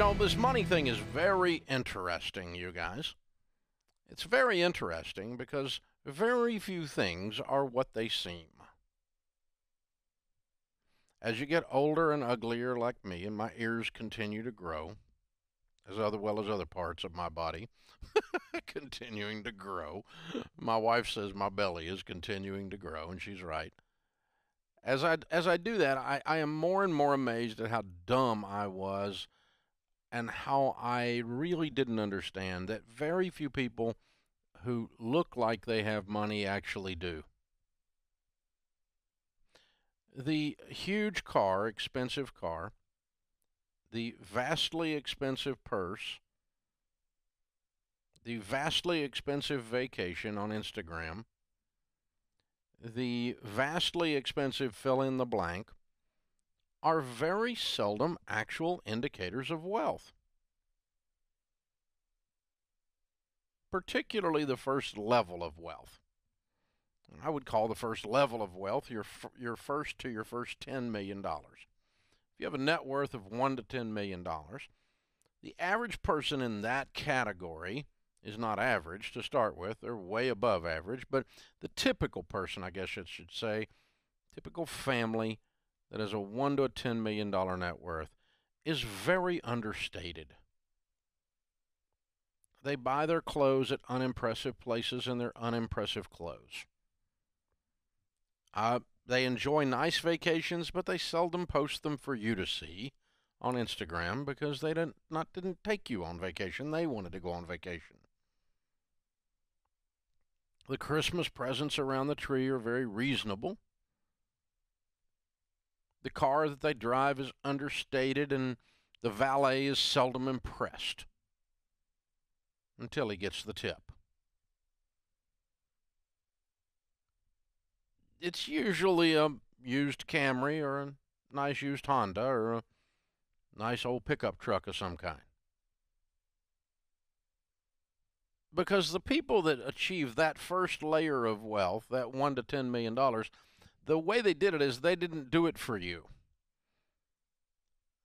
know, this money thing is very interesting, you guys. It's very interesting because very few things are what they seem. As you get older and uglier like me, and my ears continue to grow, as other well as other parts of my body continuing to grow. My wife says my belly is continuing to grow, and she's right. As I as I do that, I, I am more and more amazed at how dumb I was and how I really didn't understand that very few people who look like they have money actually do. The huge car, expensive car, the vastly expensive purse, the vastly expensive vacation on Instagram, the vastly expensive fill in the blank are very seldom actual indicators of wealth. Particularly the first level of wealth. I would call the first level of wealth your your first to your first 10 million dollars. If you have a net worth of 1 to 10 million dollars, the average person in that category is not average to start with. They're way above average, but the typical person, I guess I should say, typical family that has a 1 to a 10 million dollar net worth is very understated. They buy their clothes at unimpressive places and they're unimpressive clothes. Uh, they enjoy nice vacations, but they seldom post them for you to see on Instagram because they didn't not didn't take you on vacation. They wanted to go on vacation. The Christmas presents around the tree are very reasonable. The car that they drive is understated, and the valet is seldom impressed until he gets the tip. It's usually a used Camry or a nice used Honda or a nice old pickup truck of some kind. because the people that achieve that first layer of wealth, that one to ten million dollars, the way they did it is they didn't do it for you.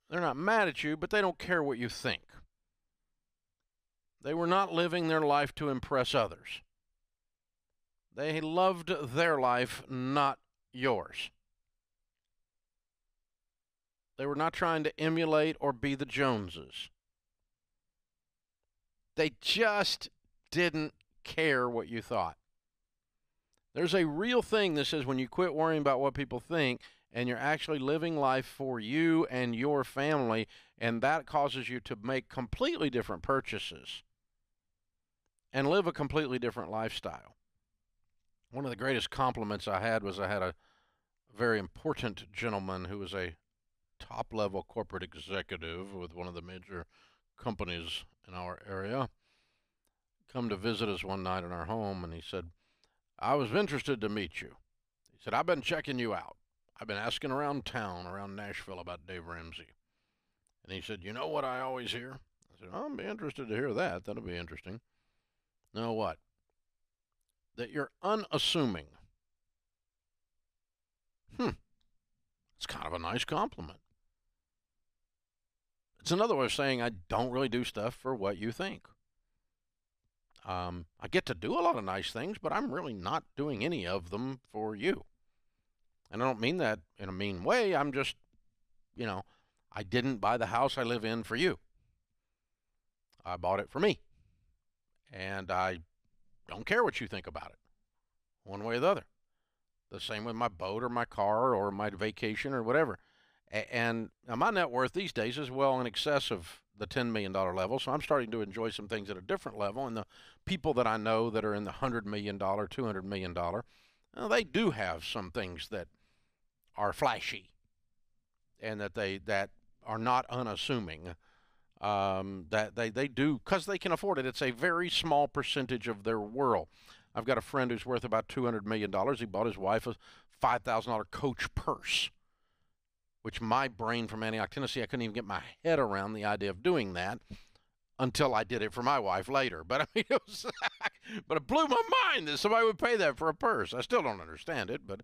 They're not mad at you, but they don't care what you think. They were not living their life to impress others. They loved their life, not yours. They were not trying to emulate or be the Joneses. They just didn't care what you thought. There's a real thing that says when you quit worrying about what people think and you're actually living life for you and your family, and that causes you to make completely different purchases and live a completely different lifestyle. One of the greatest compliments I had was I had a very important gentleman who was a top level corporate executive with one of the major companies in our area come to visit us one night in our home, and he said, I was interested to meet you. He said, I've been checking you out. I've been asking around town, around Nashville, about Dave Ramsey. And he said, You know what I always hear? I said, I'll be interested to hear that. That'll be interesting. Know what? That you're unassuming. Hmm. It's kind of a nice compliment. It's another way of saying I don't really do stuff for what you think. Um, I get to do a lot of nice things, but I'm really not doing any of them for you. And I don't mean that in a mean way. I'm just, you know, I didn't buy the house I live in for you. I bought it for me. And I don't care what you think about it, one way or the other. The same with my boat or my car or my vacation or whatever. And my net worth these days is well in excess of the $10 million level. So I'm starting to enjoy some things at a different level. And the people that I know that are in the $100 million, $200 million, well, they do have some things that are flashy and that they that are not unassuming. Um, that they, they do because they can afford it. It's a very small percentage of their world. I've got a friend who's worth about $200 million. He bought his wife a $5,000 coach purse which my brain from Antioch, Tennessee, I couldn't even get my head around the idea of doing that until I did it for my wife later. But I mean, it was, but it blew my mind that somebody would pay that for a purse. I still don't understand it, but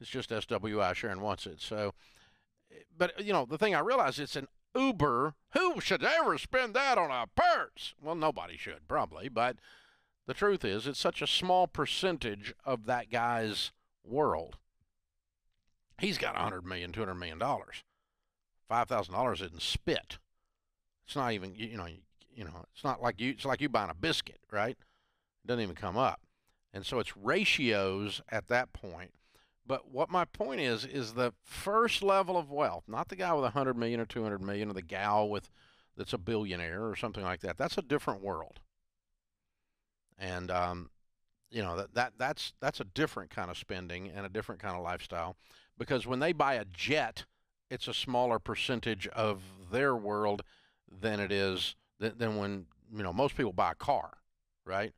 it's just SWI. Sharon wants it. So, but you know, the thing I realize it's an Uber. Who should ever spend that on a purse? Well, nobody should, probably. But the truth is, it's such a small percentage of that guy's world. He's got $100 million, $200 million. $5,000 isn't spit. It's not even, you know, you know, it's not like you, it's like you buying a biscuit, right? It doesn't even come up. And so it's ratios at that point but what my point is is the first level of wealth, not the guy with 100 million or 200 million or the gal with that's a billionaire or something like that. That's a different world. And um, you know that, that that's that's a different kind of spending and a different kind of lifestyle because when they buy a jet, it's a smaller percentage of their world than it is than, than when you know most people buy a car, right?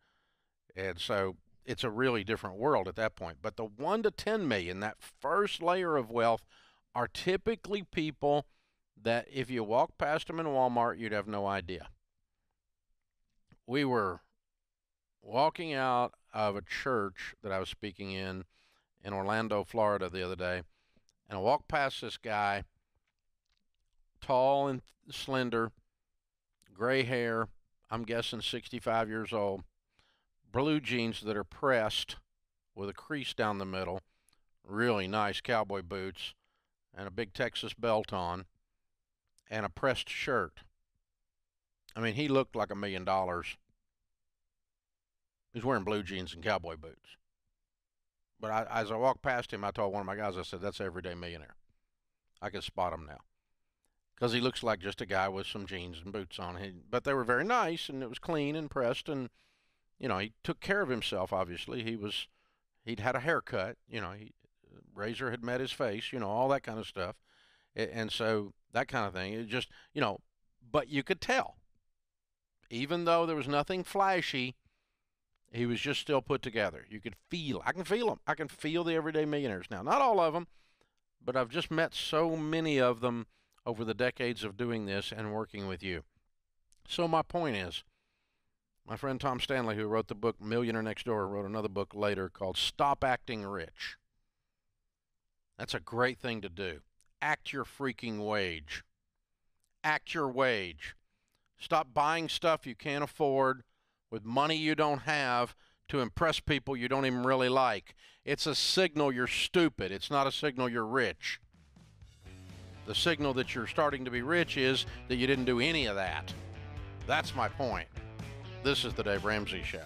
And so it's a really different world at that point. But the 1 to 10 million, that first layer of wealth, are typically people that if you walk past them in Walmart, you'd have no idea. We were walking out of a church that I was speaking in in Orlando, Florida the other day, and I walked past this guy, tall and slender, gray hair, I'm guessing 65 years old blue jeans that are pressed with a crease down the middle, really nice cowboy boots, and a big Texas belt on, and a pressed shirt. I mean, he looked like a million dollars. He's wearing blue jeans and cowboy boots. But I, as I walked past him, I told one of my guys, I said, that's everyday millionaire. I can spot him now. Because he looks like just a guy with some jeans and boots on. He, but they were very nice, and it was clean and pressed, and you know, he took care of himself. Obviously, he was he'd had a haircut. You know, he razor had met his face. You know, all that kind of stuff, and so that kind of thing. It just you know, but you could tell, even though there was nothing flashy, he was just still put together. You could feel. I can feel them. I can feel the everyday millionaires now. Not all of them, but I've just met so many of them over the decades of doing this and working with you. So my point is my friend Tom Stanley, who wrote the book Millionaire Next Door, wrote another book later called Stop Acting Rich. That's a great thing to do. Act your freaking wage. Act your wage. Stop buying stuff you can't afford with money you don't have to impress people you don't even really like. It's a signal you're stupid. It's not a signal you're rich. The signal that you're starting to be rich is that you didn't do any of that. That's my point. This is the Dave Ramsey Show.